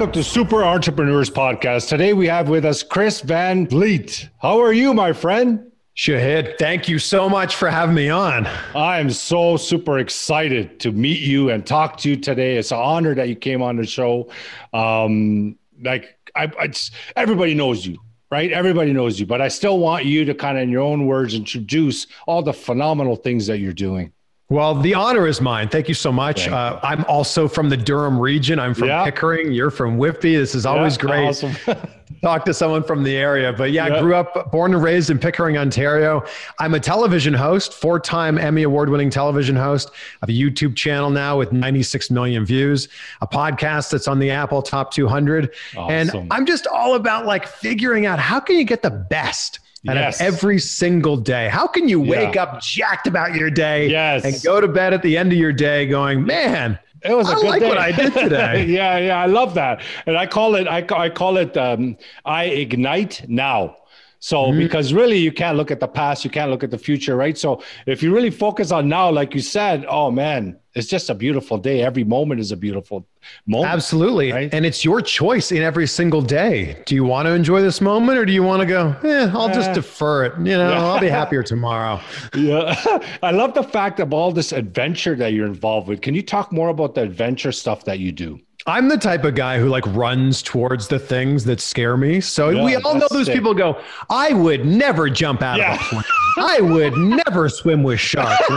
Welcome to Super Entrepreneurs Podcast. Today we have with us Chris Van Vliet. How are you, my friend? Shahid, thank you so much for having me on. I am so super excited to meet you and talk to you today. It's an honor that you came on the show. Um, like I, I just, everybody knows you, right? Everybody knows you, but I still want you to kind of, in your own words, introduce all the phenomenal things that you're doing. Well, the honor is mine. Thank you so much. Uh, I'm also from the Durham region. I'm from yeah. Pickering. You're from Whitby. This is always yeah, great. Awesome. Talk to someone from the area. But yeah, yeah, I grew up, born and raised in Pickering, Ontario. I'm a television host, four time Emmy Award winning television host. I have a YouTube channel now with 96 million views, a podcast that's on the Apple Top 200. Awesome. And I'm just all about like figuring out how can you get the best and yes. every single day. How can you wake yeah. up jacked about your day yes. and go to bed at the end of your day going, man, it was a I good like day. what I did today. yeah, yeah, I love that, and I call it I, I call it um, I ignite now. So mm-hmm. because really you can't look at the past, you can't look at the future, right? So if you really focus on now, like you said, oh man, it's just a beautiful day. Every moment is a beautiful moment. Absolutely. Right? And it's your choice in every single day. Do you want to enjoy this moment or do you want to go, eh, I'll just defer it. You know, yeah. I'll be happier tomorrow. yeah. I love the fact of all this adventure that you're involved with. Can you talk more about the adventure stuff that you do? I'm the type of guy who like runs towards the things that scare me. So yeah, we all know those sick. people go, I would never jump out yeah. of a plane. I would never swim with sharks.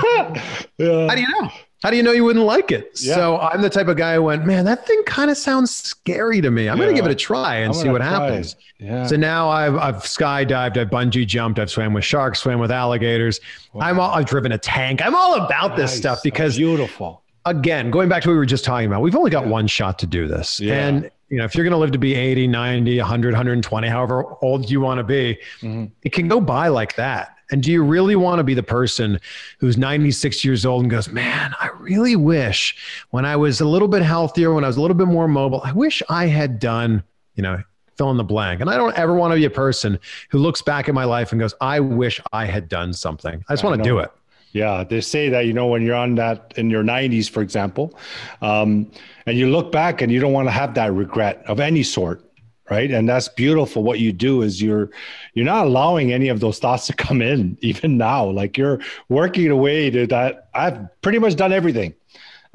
yeah. How do you know? How do you know you wouldn't like it? So I'm the type of guy who went, man, that thing kind of sounds scary to me. I'm going to give it a try and see what try. happens. Yeah. So now I've, I've skydived, I've bungee jumped, I've swam with sharks, swam with alligators. Wow. I'm all, I've driven a tank. I'm all about nice. this stuff because beautiful again, going back to what we were just talking about, we've only got one shot to do this. Yeah. And you know, if you're going to live to be 80, 90, 100, 120, however old you want to be, mm-hmm. it can go by like that. And do you really want to be the person who's 96 years old and goes, man, I really wish when I was a little bit healthier, when I was a little bit more mobile, I wish I had done, you know, fill in the blank. And I don't ever want to be a person who looks back at my life and goes, I wish I had done something. I just want to do it. Yeah, they say that you know when you're on that in your 90s, for example, um, and you look back and you don't want to have that regret of any sort, right? And that's beautiful. What you do is you're you're not allowing any of those thoughts to come in, even now. Like you're working away to that. I've pretty much done everything.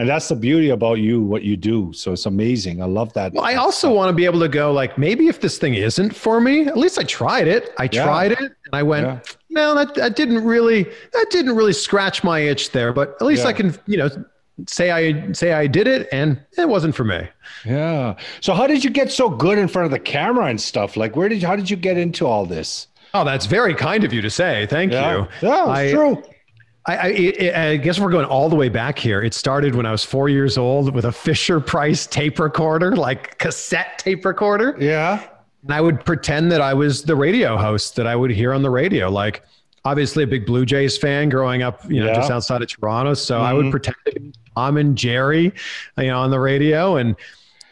And that's the beauty about you, what you do. So it's amazing. I love that. Well, I also want to be able to go like, maybe if this thing isn't for me, at least I tried it. I yeah. tried it and I went, yeah. No, that, that didn't really, that didn't really scratch my itch there, but at least yeah. I can, you know, say I say I did it and it wasn't for me. Yeah. So how did you get so good in front of the camera and stuff? Like where did you, how did you get into all this? Oh, that's very kind of you to say. Thank yeah. you. Yeah, it's I, true. I, I, I, guess we're going all the way back here. It started when I was four years old with a Fisher Price tape recorder, like cassette tape recorder. Yeah. And I would pretend that I was the radio host that I would hear on the radio. Like, obviously, a big Blue Jays fan growing up, you know, yeah. just outside of Toronto. So mm-hmm. I would mm-hmm. pretend to be Tom and Jerry, you know, on the radio. And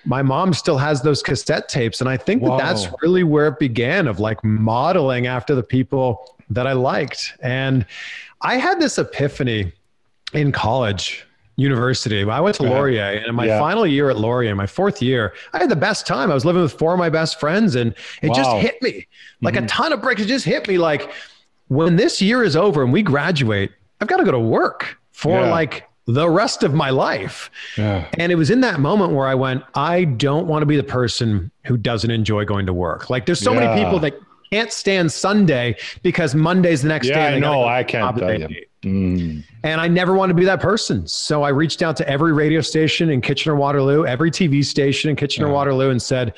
my mom still has those cassette tapes. And I think Whoa. that that's really where it began of like modeling after the people that I liked. And, I had this epiphany in college, university. I went to Laurier, and in my yeah. final year at Laurier, my fourth year, I had the best time. I was living with four of my best friends, and it wow. just hit me like mm-hmm. a ton of bricks. It just hit me like when this year is over and we graduate, I've got to go to work for yeah. like the rest of my life. Yeah. And it was in that moment where I went, I don't want to be the person who doesn't enjoy going to work. Like there's so yeah. many people that can't stand Sunday because Monday's the next yeah, day. I know. I can't tell you. Mm. And I never want to be that person. So I reached out to every radio station in Kitchener Waterloo, every TV station in Kitchener Waterloo, and said,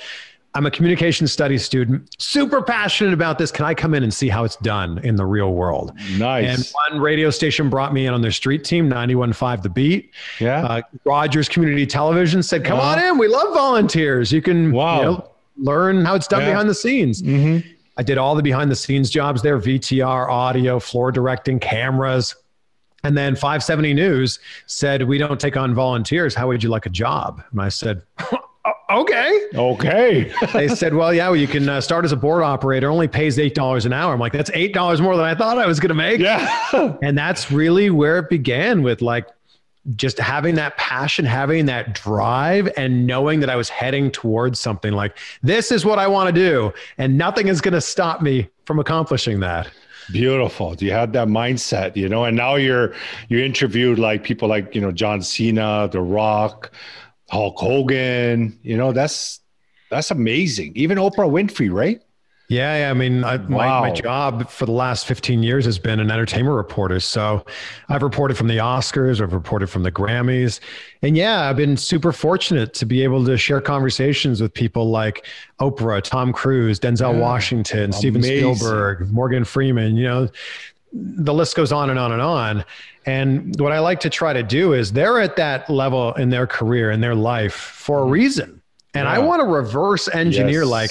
I'm a communication studies student, super passionate about this. Can I come in and see how it's done in the real world? Nice. And one radio station brought me in on their street team, 91.5 The Beat. Yeah. Uh, Rogers Community Television said, Come uh-huh. on in. We love volunteers. You can wow. You know, learn how it's done yeah. behind the scenes. Mm-hmm. I did all the behind the scenes jobs there VTR, audio, floor directing, cameras. And then 570 News said, We don't take on volunteers. How would you like a job? And I said, Okay. Okay. they said, Well, yeah, well, you can uh, start as a board operator, only pays $8 an hour. I'm like, That's $8 more than I thought I was going to make. Yeah. and that's really where it began with like, just having that passion, having that drive, and knowing that I was heading towards something like this is what I want to do, and nothing is going to stop me from accomplishing that. Beautiful. Do you had that mindset, you know, and now you're you interviewed like people like you know John Cena, The Rock, Hulk Hogan. You know, that's that's amazing. Even Oprah Winfrey, right? Yeah, yeah. I mean, I, wow. my, my job for the last 15 years has been an entertainment reporter. So I've reported from the Oscars, I've reported from the Grammys. And yeah, I've been super fortunate to be able to share conversations with people like Oprah, Tom Cruise, Denzel yeah. Washington, Amazing. Steven Spielberg, Morgan Freeman. You know, the list goes on and on and on. And what I like to try to do is they're at that level in their career, in their life for a mm-hmm. reason. And yeah. I want to reverse engineer yes. like,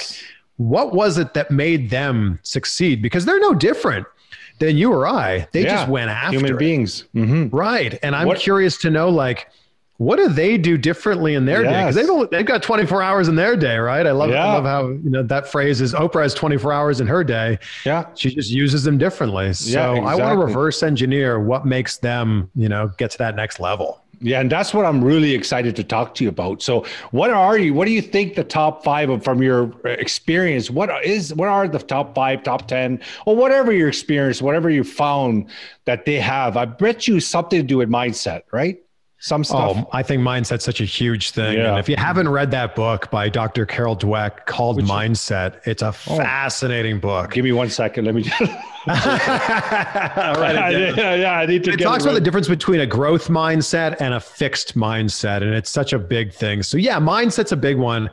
what was it that made them succeed? Because they're no different than you or I. They yeah, just went after human it. beings. Mm-hmm. Right. And I'm what, curious to know, like, what do they do differently in their yes. day? Because they've only, they've got 24 hours in their day, right? I love, yeah. I love how you know that phrase is Oprah has 24 hours in her day. Yeah, she just uses them differently. So yeah, exactly. I want to reverse engineer what makes them, you know, get to that next level. Yeah, and that's what I'm really excited to talk to you about. So, what are you? What do you think the top five of, from your uh, experience? What is? What are the top five, top ten, or whatever your experience, whatever you found that they have? I bet you something to do with mindset, right? Some oh, stuff. Oh, I think mindset's such a huge thing. Yeah. And if you haven't read that book by Dr. Carol Dweck called Which Mindset, it's a oh. fascinating book. Give me one second. Let me. Right. yeah, yeah, I need to. It talks it about the difference between a growth mindset and a fixed mindset, and it's such a big thing. So yeah, mindset's a big one.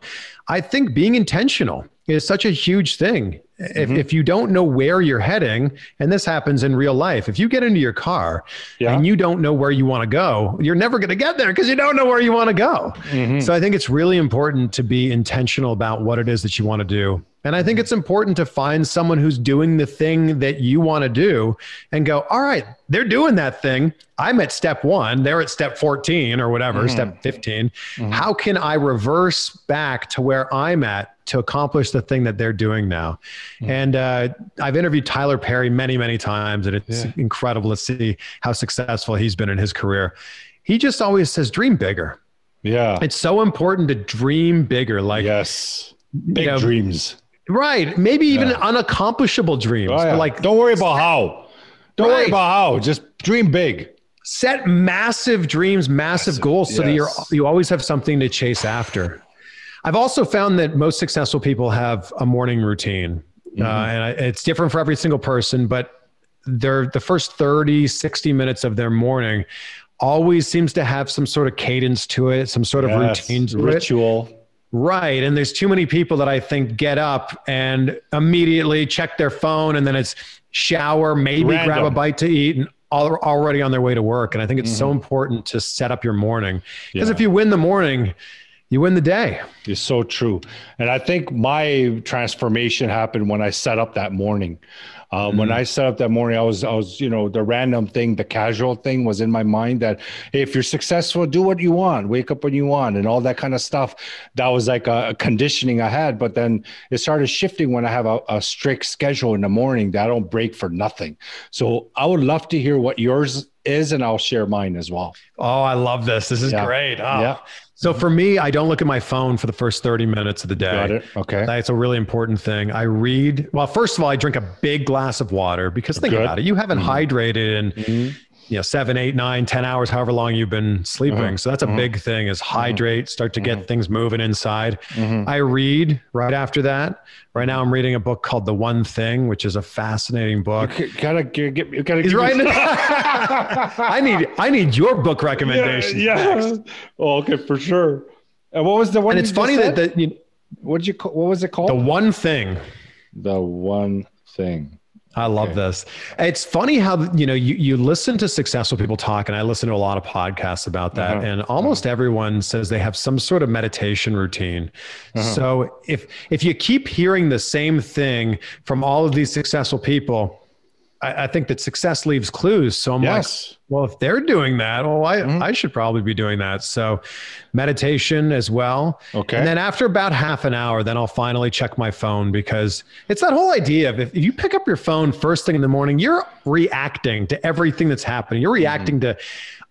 I think being intentional is such a huge thing. If, mm-hmm. if you don't know where you're heading, and this happens in real life, if you get into your car yeah. and you don't know where you want to go, you're never going to get there because you don't know where you want to go. Mm-hmm. So I think it's really important to be intentional about what it is that you want to do. And I think it's important to find someone who's doing the thing that you want to do and go, all right, they're doing that thing. I'm at step one, they're at step 14 or whatever, mm-hmm. step 15. Mm-hmm. How can I reverse back to where I'm at to accomplish the thing that they're doing now? Mm-hmm. And uh, I've interviewed Tyler Perry many, many times, and it's yeah. incredible to see how successful he's been in his career. He just always says, dream bigger. Yeah. It's so important to dream bigger. Like, yes, big you know, dreams Right. Maybe even yeah. unaccomplishable dreams. Oh, yeah. Like, don't worry about how. Don't right. worry about how. Just dream big. Set massive dreams, massive, massive goals, yes. so that you're you always have something to chase after. I've also found that most successful people have a morning routine, mm-hmm. uh, and I, it's different for every single person. But they're the first 30, 60 minutes of their morning always seems to have some sort of cadence to it, some sort of yes, routine, ritual. It. Right. And there's too many people that I think get up and immediately check their phone and then it's shower, maybe Random. grab a bite to eat and all, already on their way to work. And I think it's mm-hmm. so important to set up your morning because yeah. if you win the morning, you win the day. It's so true. And I think my transformation happened when I set up that morning. Um, mm-hmm. When I set up that morning, I was, I was, you know, the random thing, the casual thing was in my mind that hey, if you're successful, do what you want, wake up when you want, and all that kind of stuff. That was like a, a conditioning I had. But then it started shifting when I have a, a strict schedule in the morning that I don't break for nothing. So I would love to hear what yours is, and I'll share mine as well. Oh, I love this. This is yeah. great. Oh. Yeah. So for me, I don't look at my phone for the first 30 minutes of the day. Got it. Okay. That's a really important thing. I read, well, first of all, I drink a big glass of water because think Good. about it. You haven't mm-hmm. hydrated in mm-hmm you know seven eight nine ten hours however long you've been sleeping mm-hmm. so that's a mm-hmm. big thing is mm-hmm. hydrate start to get mm-hmm. things moving inside mm-hmm. i read right after that right now i'm reading a book called the one thing which is a fascinating book you gotta get you gotta He's right i need i need your book recommendation yeah, yeah. Oh, okay for sure and what was the one and it's funny that the, you, what did you call, what was it called the one thing the one thing I love okay. this. It's funny how you know you you listen to successful people talk, and I listen to a lot of podcasts about that, uh-huh. and almost uh-huh. everyone says they have some sort of meditation routine. Uh-huh. So if if you keep hearing the same thing from all of these successful people, I, I, think that success leaves clues. So I'm yes. like, well, if they're doing that, well, I, mm-hmm. I should probably be doing that. So meditation as well. Okay. And then after about half an hour, then I'll finally check my phone because it's that whole idea of if you pick up your phone first thing in the morning, you're reacting to everything that's happening. You're reacting mm-hmm. to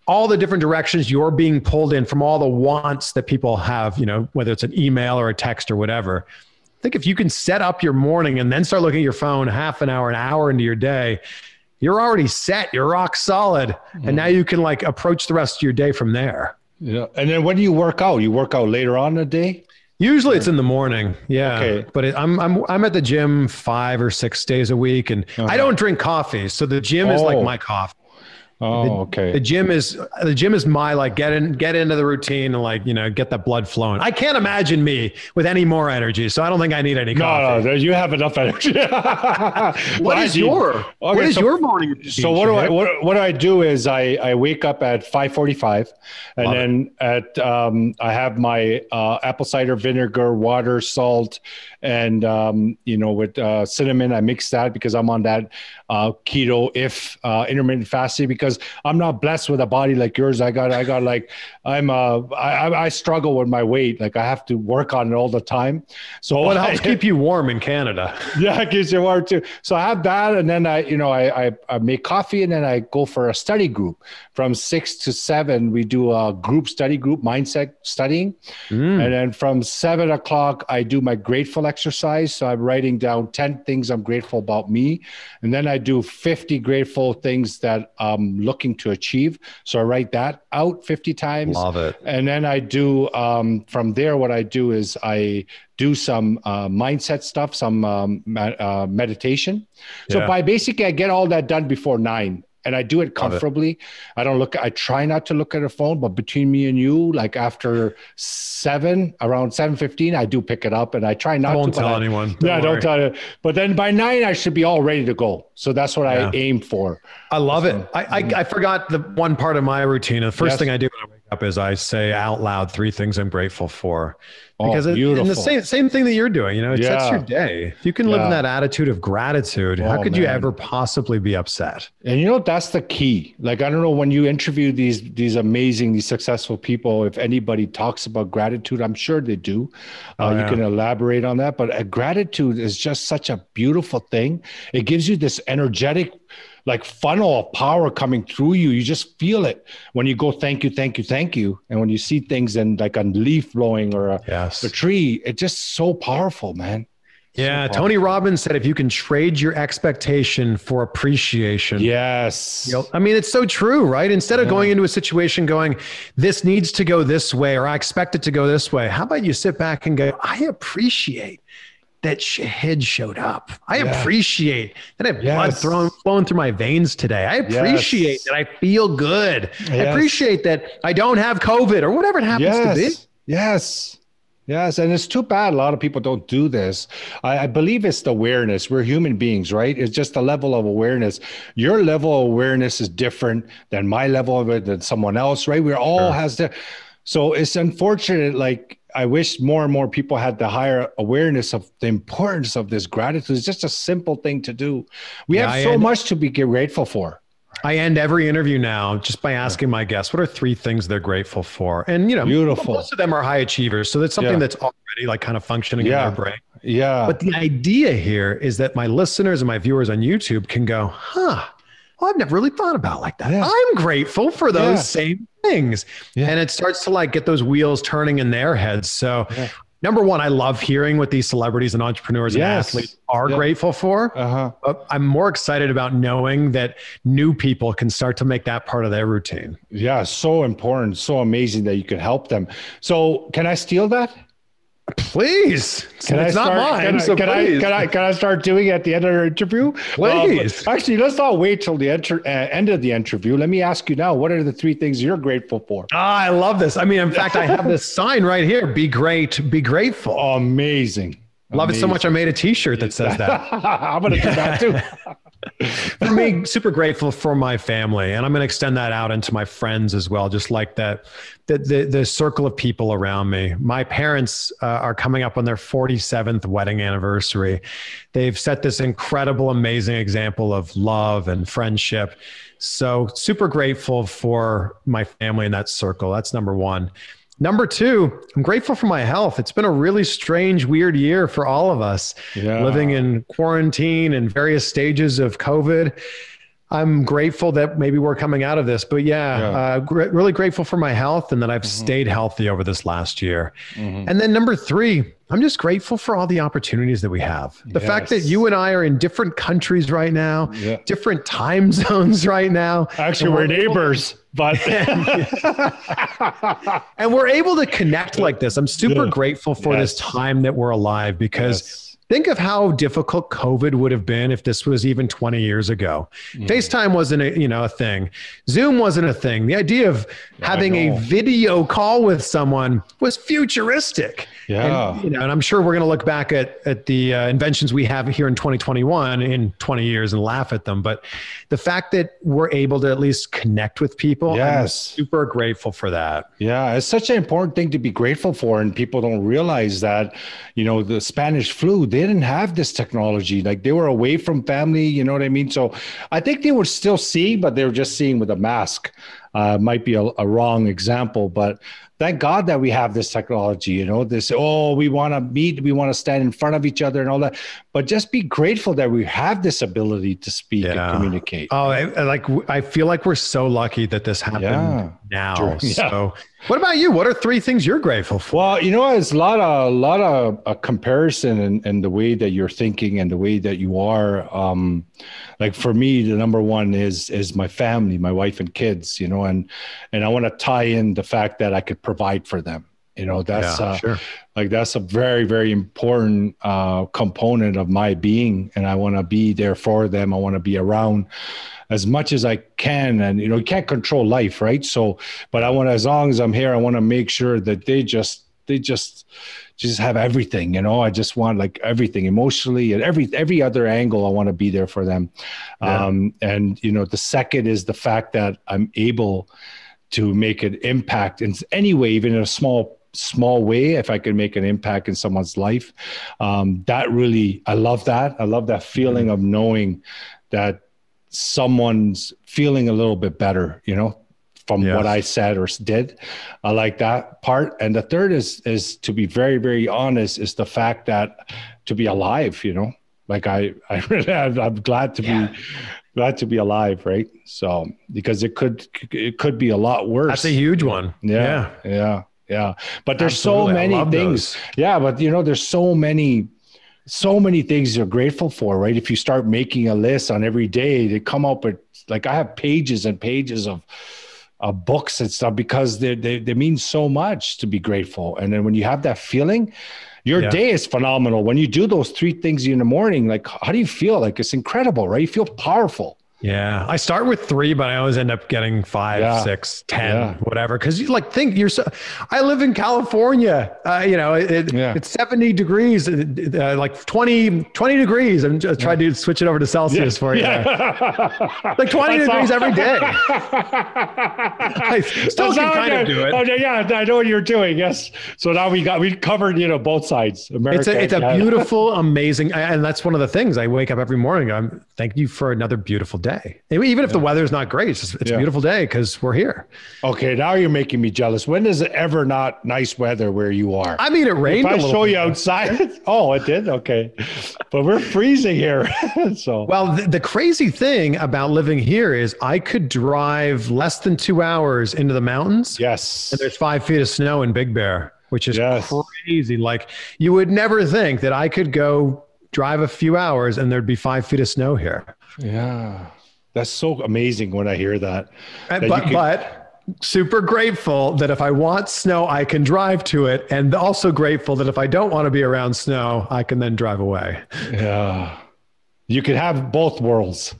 all the different directions you're being pulled in from all the wants that people have, you know, whether it's an email or a text or whatever. Think if you can set up your morning and then start looking at your phone half an hour, an hour into your day, you're already set. You're rock solid. Mm-hmm. And now you can like approach the rest of your day from there. Yeah. And then when do you work out? You work out later on in the day? Usually it's in the morning. Yeah. Okay. But it, I'm I'm I'm at the gym 5 or 6 days a week and uh-huh. I don't drink coffee. So the gym oh. is like oh. my coffee. Oh, the, okay. The gym is the gym is my like get in get into the routine and like you know get the blood flowing. I can't imagine me with any more energy, so I don't think I need any coffee. No, no, you have enough energy. what is your okay, what is so, your morning? Routine, so what do I what, what do I do is I I wake up at five forty five, and Love then it. at um, I have my uh, apple cider vinegar, water, salt, and um, you know with uh, cinnamon. I mix that because I'm on that uh, keto if uh, intermittent fasting because I'm not blessed with a body like yours. I got I got like I'm uh I, I struggle with my weight. Like I have to work on it all the time. So what helps keep you warm in Canada? Yeah, it keeps you warm too. So I have that, and then I you know I, I I make coffee, and then I go for a study group from six to seven. We do a group study group mindset studying, mm. and then from seven o'clock I do my grateful exercise. So I'm writing down ten things I'm grateful about me, and then I do fifty grateful things that I'm looking to achieve. So I write that out fifty times Love it. And then I do um, from there. What I do is I do some uh, mindset stuff, some um, uh, meditation. So yeah. by basically, I get all that done before nine, and I do it comfortably. It. I don't look. I try not to look at a phone, but between me and you, like after seven, around seven fifteen, I do pick it up, and I try not. I won't to, tell I, anyone. Don't yeah, worry. don't tell you. But then by nine, I should be all ready to go. So that's what yeah. I aim for. I love so, it. I, I, mm. I forgot the one part of my routine. The first yes. thing I do when I wake up is I say out loud three things I'm grateful for. Oh, because oh, it, and the same same thing that you're doing, you know, it yeah. sets your day. If you can live yeah. in that attitude of gratitude, oh, how could man. you ever possibly be upset? And you know, that's the key. Like I don't know when you interview these these amazing, these successful people, if anybody talks about gratitude, I'm sure they do. Oh, uh, yeah. You can elaborate on that, but gratitude is just such a beautiful thing. It gives you this energetic like funnel of power coming through you. You just feel it when you go, thank you, thank you, thank you. And when you see things in like a leaf blowing or a, yes. a tree, it's just so powerful, man. Yeah, so Tony Robbins said if you can trade your expectation for appreciation. Yes. You know, I mean, it's so true, right? Instead of going into a situation going, this needs to go this way or I expect it to go this way, how about you sit back and go, I appreciate that head showed up. I appreciate that I have yes. blood thrown, flowing through my veins today. I appreciate yes. that I feel good. I appreciate that I don't have COVID or whatever it happens to be. Yes. Yes, and it's too bad a lot of people don't do this. I, I, believe it's the awareness. We're human beings, right? It's just the level of awareness. Your level of awareness is different than my level of it than someone else, right? We're all sure. has to. So it's unfortunate, like I wish more and more people had the higher awareness of the importance of this gratitude. It's just a simple thing to do. We yeah, have so end, much to be grateful for. I end every interview now just by asking my guests what are three things they're grateful for, and you know, beautiful. Most of them are high achievers, so that's something yeah. that's already like kind of functioning yeah. in their brain. Yeah. But the idea here is that my listeners and my viewers on YouTube can go, huh well, I've never really thought about like that. Yeah. I'm grateful for those yeah. same things. Yeah. And it starts to like get those wheels turning in their heads. So number one, I love hearing what these celebrities and entrepreneurs yes. and athletes are grateful for. Uh-huh. But I'm more excited about knowing that new people can start to make that part of their routine. Yeah, so important, so amazing that you can help them. So, can I steal that? Please. Can it's I start, not mine. Can I, so can, I, can, I, can I start doing it at the end of the interview? Please. Um, actually, let's not wait till the enter, uh, end of the interview. Let me ask you now, what are the three things you're grateful for? Ah, I love this. I mean, in fact, I have this sign right here. Be great, be grateful. amazing. Love amazing. it so much. I made a t-shirt that says that. I'm going to do that too. for me, super grateful for my family, and I'm going to extend that out into my friends as well. Just like that, the the, the circle of people around me. My parents uh, are coming up on their 47th wedding anniversary. They've set this incredible, amazing example of love and friendship. So super grateful for my family in that circle. That's number one. Number two, I'm grateful for my health. It's been a really strange, weird year for all of us yeah. living in quarantine and various stages of COVID. I'm grateful that maybe we're coming out of this, but yeah, yeah. Uh, gr- really grateful for my health and that I've mm-hmm. stayed healthy over this last year. Mm-hmm. And then number three, I'm just grateful for all the opportunities that we have. The yes. fact that you and I are in different countries right now, yeah. different time zones right now. Actually, we're, we're neighbors, able- but and we're able to connect like this. I'm super grateful for yes. this time that we're alive because yes Think of how difficult COVID would have been if this was even 20 years ago. Mm. FaceTime wasn't a, you know, a thing. Zoom wasn't a thing. The idea of having a video call with someone was futuristic. Yeah. And, you know, and I'm sure we're going to look back at, at the uh, inventions we have here in 2021 in 20 years and laugh at them. But the fact that we're able to at least connect with people, yes. I'm super grateful for that. Yeah. It's such an important thing to be grateful for. And people don't realize that, you know, the Spanish flu, they didn't have this technology. Like they were away from family, you know what I mean? So I think they were still seeing, but they were just seeing with a mask. Uh, might be a, a wrong example, but thank God that we have this technology, you know, this, oh, we want to meet, we want to stand in front of each other and all that. But just be grateful that we have this ability to speak yeah. and communicate. Oh, I, like I feel like we're so lucky that this happened yeah. now. Yeah. So what about you? What are three things you're grateful for? Well, you know, it's a lot of, a lot of a comparison in, in the way that you're thinking and the way that you are. Um, like for me, the number one is, is my family, my wife and kids, you know, and, and I want to tie in the fact that I could provide for them. You know, that's yeah, uh, sure. like that's a very, very important uh, component of my being, and I want to be there for them. I want to be around as much as I can, and you know, you can't control life, right? So, but I want, as long as I'm here, I want to make sure that they just, they just, just have everything. You know, I just want like everything emotionally and every every other angle. I want to be there for them. Yeah. Um, and you know, the second is the fact that I'm able to make an impact in any way, even in a small small way if i can make an impact in someone's life um, that really i love that i love that feeling mm-hmm. of knowing that someone's feeling a little bit better you know from yes. what i said or did i like that part and the third is is to be very very honest is the fact that to be alive you know like i i really i'm glad to yeah. be glad to be alive, right? So because it could it could be a lot worse. That's a huge one. Yeah, yeah, yeah. yeah. But there's Absolutely. so many things. Those. Yeah, but you know, there's so many so many things you're grateful for, right? If you start making a list on every day, they come up with like I have pages and pages of of books and stuff because they, they they mean so much to be grateful. And then when you have that feeling, your yeah. day is phenomenal. When you do those three things in the morning, like how do you feel? Like it's incredible, right? You feel powerful. Yeah, I start with three, but I always end up getting five, yeah. six, ten, yeah. whatever. Because you like think you're so. I live in California. Uh, you know, it, yeah. it's seventy degrees, uh, uh like 20, 20 degrees. I'm just trying to switch it over to Celsius for you. like twenty That's degrees all. every day. I still That's can kind of do it. Oh, yeah, I know what you're doing. Yes. So now we got we covered you know both sides. America. It's a, it's a beautiful, amazing, and that's one of the things I wake up every morning. I'm thank you for another beautiful day day. Even if yeah. the weather's not great, it's, just, it's yeah. a beautiful day because we're here. Okay, now you're making me jealous. When is it ever not nice weather where you are? I mean, it rained. If I show you outside, oh, it did. Okay, but we're freezing here. so well, the, the crazy thing about living here is I could drive less than two hours into the mountains. Yes, and there's five feet of snow in Big Bear, which is yes. crazy. Like you would never think that I could go drive a few hours and there'd be five feet of snow here. Yeah. That's so amazing when I hear that. that but, can... but super grateful that if I want snow, I can drive to it. And also grateful that if I don't want to be around snow, I can then drive away. Yeah. You could have both worlds.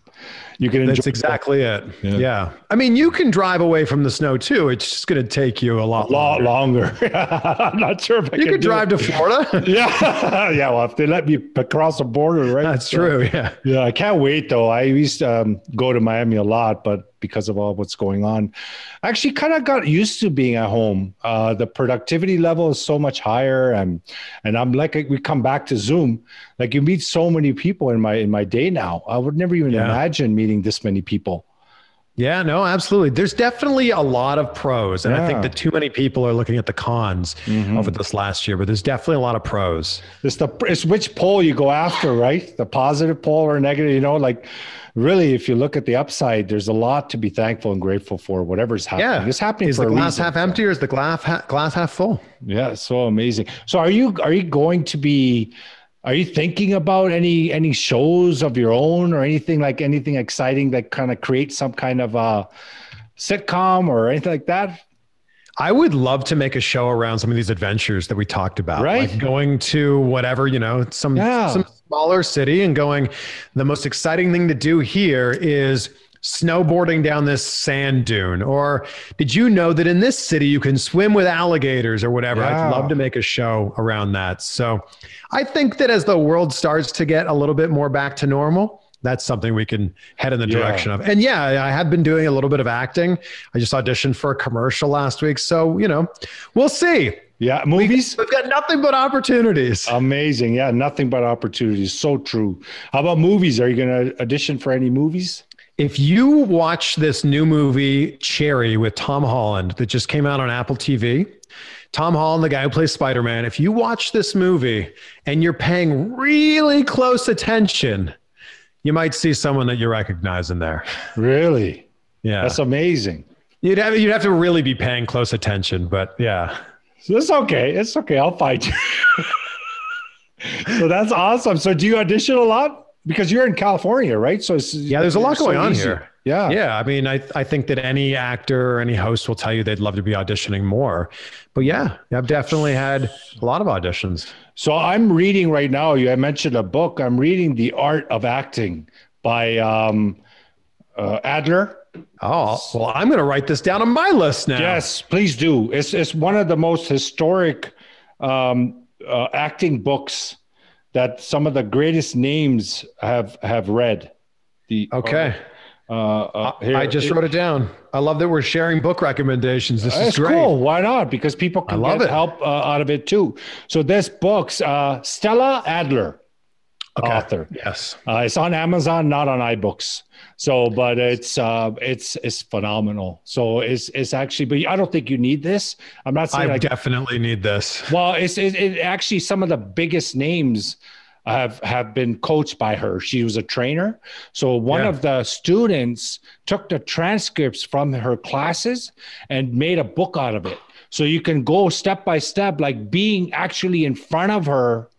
You can That's exactly it. Yeah. yeah. I mean, you can drive away from the snow too. It's just going to take you a lot, a lot longer. I'm not sure if I you could drive it. to Florida. yeah. yeah. Well, if they let me across the border, right? That's so, true. Yeah. Yeah. I can't wait though. I used to um, go to Miami a lot, but because of all what's going on. I actually kind of got used to being at home. Uh, the productivity level is so much higher, and and I'm like we come back to Zoom. Like you meet so many people in my in my day now. I would never even yeah. imagine meeting this many people. Yeah, no, absolutely. There's definitely a lot of pros. And yeah. I think that too many people are looking at the cons mm-hmm. over this last year, but there's definitely a lot of pros. It's the it's which pole you go after, right? The positive pole or negative, you know, like really, if you look at the upside, there's a lot to be thankful and grateful for. Whatever's happening, yeah. it's happening. Is the glass half empty or is the glass glass half full? Yeah, so amazing. So, are you are you going to be? Are you thinking about any any shows of your own or anything like anything exciting that kind of creates some kind of a sitcom or anything like that? I would love to make a show around some of these adventures that we talked about, right? Like going to whatever you know, some yeah. some smaller city and going. The most exciting thing to do here is snowboarding down this sand dune or did you know that in this city you can swim with alligators or whatever yeah. i'd love to make a show around that so i think that as the world starts to get a little bit more back to normal that's something we can head in the direction yeah. of. And yeah, I have been doing a little bit of acting. I just auditioned for a commercial last week. So, you know, we'll see. Yeah, movies. We've got nothing but opportunities. Amazing. Yeah, nothing but opportunities. So true. How about movies? Are you going to audition for any movies? If you watch this new movie, Cherry, with Tom Holland, that just came out on Apple TV, Tom Holland, the guy who plays Spider Man, if you watch this movie and you're paying really close attention, you might see someone that you recognize in there. Really? Yeah. That's amazing. You'd have you'd have to really be paying close attention, but yeah. So it's okay. It's okay. I'll fight you. so that's awesome. So do you audition a lot? Because you're in California, right? So yeah, there's a lot going so on easy. here. Yeah. Yeah. I mean, I, I think that any actor or any host will tell you they'd love to be auditioning more. But yeah, I've definitely had a lot of auditions. So I'm reading right now. You I mentioned a book. I'm reading The Art of Acting by um, uh, Adler. Oh, well, I'm going to write this down on my list now. Yes, please do. It's, it's one of the most historic um, uh, acting books that some of the greatest names have have read. The okay. Uh, uh, here, I just it, wrote it down. I love that we're sharing book recommendations. This is great. cool. Why not? Because people can get it. help uh, out of it too. So this book's uh, Stella Adler, okay. author. Yes, uh, it's on Amazon, not on iBooks. So, but it's uh, it's it's phenomenal. So it's it's actually, but I don't think you need this. I'm not saying I definitely need this. Well, it's it, it actually some of the biggest names have have been coached by her. She was a trainer. So one yeah. of the students took the transcripts from her classes and made a book out of it. So you can go step by step, like being actually in front of her,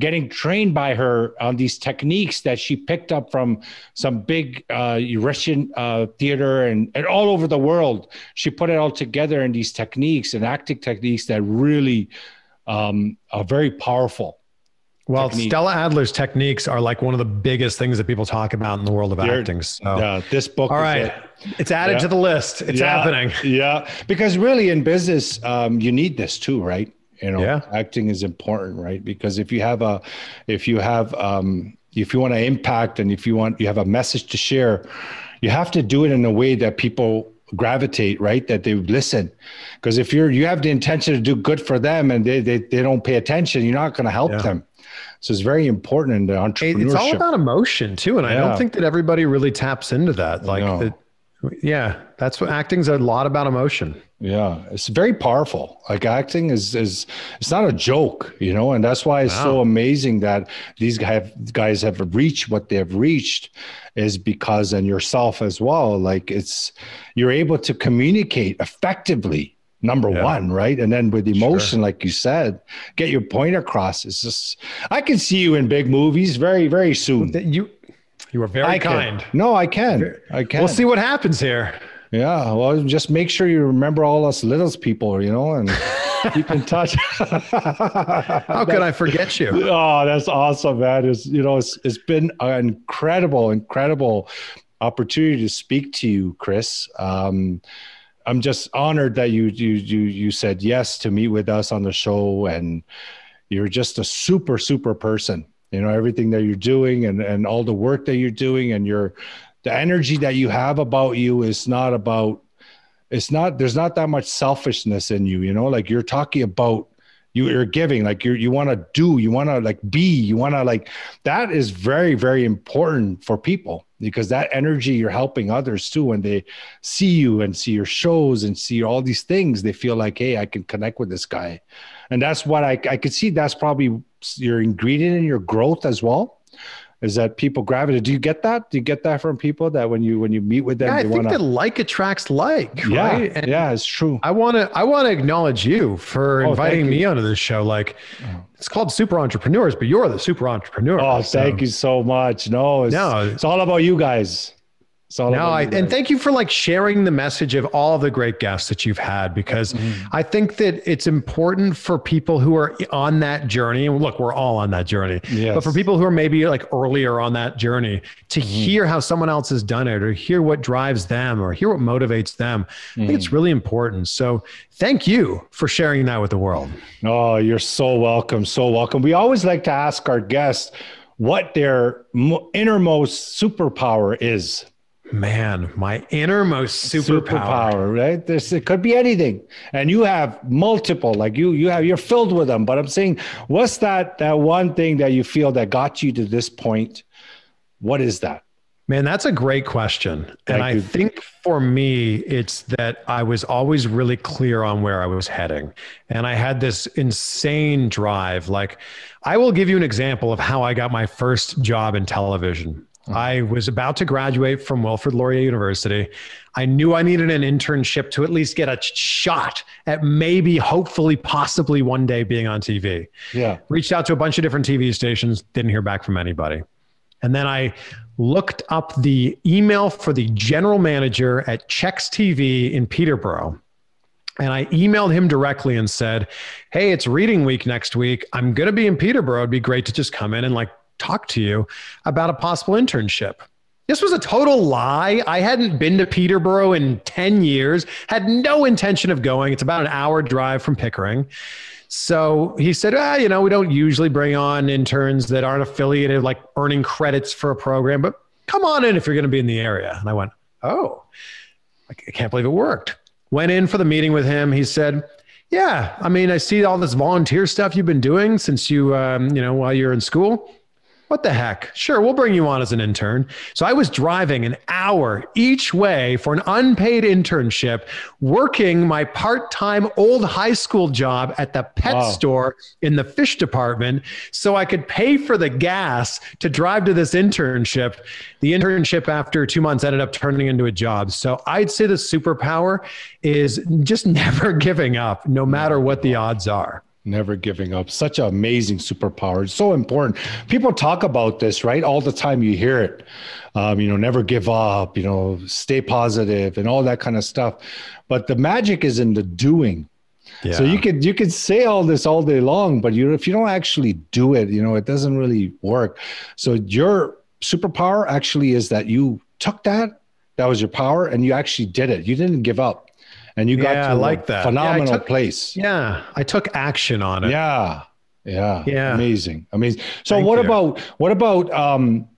getting trained by her on these techniques that she picked up from some big uh, Russian uh, theater and, and all over the world. She put it all together in these techniques and acting techniques that really um, are very powerful. Well, technique. Stella Adler's techniques are like one of the biggest things that people talk about in the world of They're, acting. So, yeah, this book. All right, it. it's added yeah. to the list. It's yeah. happening. Yeah, because really in business, um, you need this too, right? You know, yeah. acting is important, right? Because if you have a, if you have, um, if you want to impact and if you want, you have a message to share, you have to do it in a way that people gravitate right that they listen because if you're you have the intention to do good for them and they they, they don't pay attention you're not going to help yeah. them so it's very important in the entrepreneurship. It's all about emotion too, and yeah. I don't think that everybody really taps into that. Like, it, yeah, that's what acting's a lot about emotion. Yeah, it's very powerful. Like acting is is it's not a joke, you know, and that's why it's wow. so amazing that these guys guys have reached what they have reached is because and yourself as well. Like it's you're able to communicate effectively number yeah. one, right? And then with emotion, sure. like you said, get your point across. It's just I can see you in big movies very, very soon. You you are very I kind. Can. No, I can. I can. We'll see what happens here. Yeah. Well, just make sure you remember all us little people, you know, and keep in touch. How could I forget you? Oh, that's awesome, man. It's you know, it's it's been an incredible, incredible opportunity to speak to you, Chris. Um, I'm just honored that you you you you said yes to meet with us on the show, and you're just a super super person. You know everything that you're doing, and and all the work that you're doing, and your the energy that you have about you is not about. It's not. There's not that much selfishness in you. You know, like you're talking about you, you're giving like you you want to do you want to like be you want to like that is very very important for people because that energy you're helping others too when they see you and see your shows and see all these things they feel like hey i can connect with this guy and that's what i i could see that's probably your ingredient in your growth as well is that people gravitate. Do you get that? Do you get that from people that when you when you meet with them, yeah, I think wanna... that like attracts like, yeah, right? And yeah, it's true. I want to I want to acknowledge you for oh, inviting me onto this show. Like, oh. it's called Super Entrepreneurs, but you're the super entrepreneur. Oh, so. thank you so much. No, it's, no, it's all about you guys. No, I, and thank you for like sharing the message of all of the great guests that you've had because mm-hmm. I think that it's important for people who are on that journey. And look, we're all on that journey, yes. but for people who are maybe like earlier on that journey to mm-hmm. hear how someone else has done it or hear what drives them or hear what motivates them, mm-hmm. I think it's mm-hmm. really important. So thank you for sharing that with the world. Oh, you're so welcome. So welcome. We always like to ask our guests what their innermost superpower is. Man, my innermost superpower. superpower. right? This it could be anything, and you have multiple. Like you, you have you're filled with them. But I'm saying, what's that that one thing that you feel that got you to this point? What is that? Man, that's a great question. Thank and I think for me, it's that I was always really clear on where I was heading. And I had this insane drive. Like, I will give you an example of how I got my first job in television. I was about to graduate from Wilfrid Laurier University. I knew I needed an internship to at least get a shot at maybe, hopefully, possibly one day being on TV. Yeah. Reached out to a bunch of different TV stations, didn't hear back from anybody. And then I looked up the email for the general manager at Chex TV in Peterborough. And I emailed him directly and said, Hey, it's reading week next week. I'm going to be in Peterborough. It'd be great to just come in and like talk to you about a possible internship. This was a total lie. I hadn't been to Peterborough in 10 years, had no intention of going. It's about an hour drive from Pickering. So he said, ah, you know, we don't usually bring on interns that aren't affiliated, like earning credits for a program, but come on in if you're going to be in the area. And I went, oh, I can't believe it worked. Went in for the meeting with him. He said, yeah, I mean, I see all this volunteer stuff you've been doing since you, um, you know, while you're in school what the heck? Sure, we'll bring you on as an intern. So I was driving an hour each way for an unpaid internship, working my part time old high school job at the pet wow. store in the fish department so I could pay for the gas to drive to this internship. The internship, after two months, ended up turning into a job. So I'd say the superpower is just never giving up, no matter what the odds are. Never giving up. Such an amazing superpower. It's so important. People talk about this, right? All the time you hear it. Um, you know, never give up, you know, stay positive and all that kind of stuff. But the magic is in the doing. Yeah. So you could you could say all this all day long, but you if you don't actually do it, you know, it doesn't really work. So your superpower actually is that you took that, that was your power, and you actually did it. You didn't give up and you got yeah, to like that phenomenal yeah, took, place. Yeah, I took action on it. Yeah, yeah, yeah, amazing, amazing. So Thank what you. about what about um,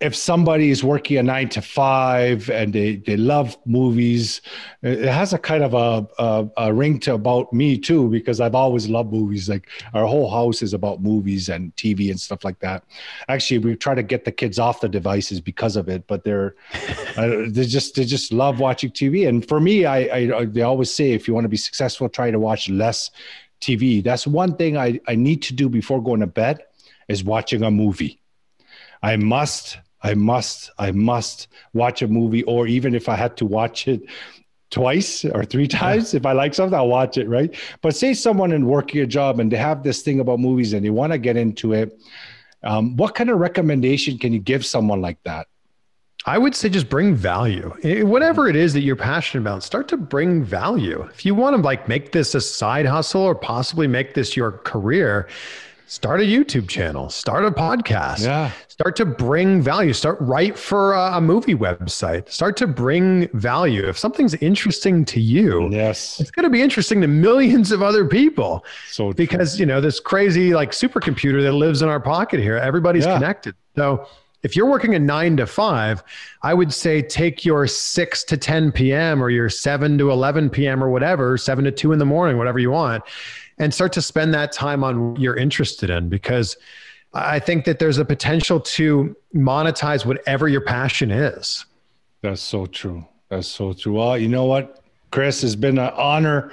if somebody is working a nine to five and they, they love movies, it has a kind of a, a, a, ring to about me too, because I've always loved movies. Like our whole house is about movies and TV and stuff like that. Actually, we try to get the kids off the devices because of it, but they're, uh, they just, they just love watching TV. And for me, I, I, they always say, if you want to be successful, try to watch less TV. That's one thing I, I need to do before going to bed is watching a movie. I must I must, I must watch a movie, or even if I had to watch it twice or three times, if I like something, I'll watch it, right? But say someone in working a job and they have this thing about movies and they want to get into it. Um, what kind of recommendation can you give someone like that? I would say just bring value. Whatever it is that you're passionate about, start to bring value. If you want to like make this a side hustle or possibly make this your career, start a YouTube channel, start a podcast, yeah. start to bring value, start write for a, a, movie website, start to bring value. If something's interesting to you, yes, it's going to be interesting to millions of other people. So because true. you know this crazy like supercomputer that lives in our pocket here, everybody's yeah. connected. So if you're working a nine to five, I would say take your six to 10 p.m. or your seven to 11 p.m. or whatever, seven to two in the morning, whatever you want, and start to spend that time on what you're interested in because I think that there's a potential to monetize whatever your passion is. That's so true. That's so true. Well, you know what, Chris, has been an honor.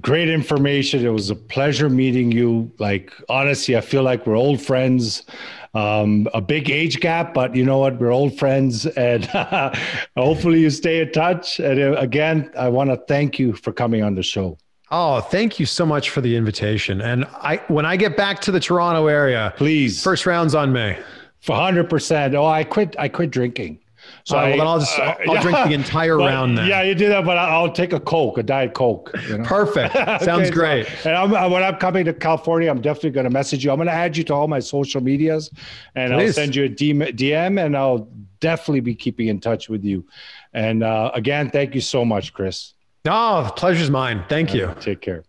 Great information. It was a pleasure meeting you. Like, honestly, I feel like we're old friends. Um, a big age gap, but you know what? We're old friends, and hopefully you stay in touch. And uh, again, I want to thank you for coming on the show. Oh, thank you so much for the invitation. And I, when I get back to the Toronto area, please, first round's on me. For hundred percent. Oh, I quit. I quit drinking. So well, I, then I'll just uh, I'll, drink the entire but, round. Then. Yeah, you do that, but I'll take a Coke, a diet Coke. You know? Perfect. Sounds okay, great. So, and I'm, when I'm coming to California, I'm definitely going to message you. I'm going to add you to all my social medias, and Please. I'll send you a DM, and I'll definitely be keeping in touch with you. And uh, again, thank you so much, Chris. No, oh, the pleasure's mine. Thank All you. Right, take care.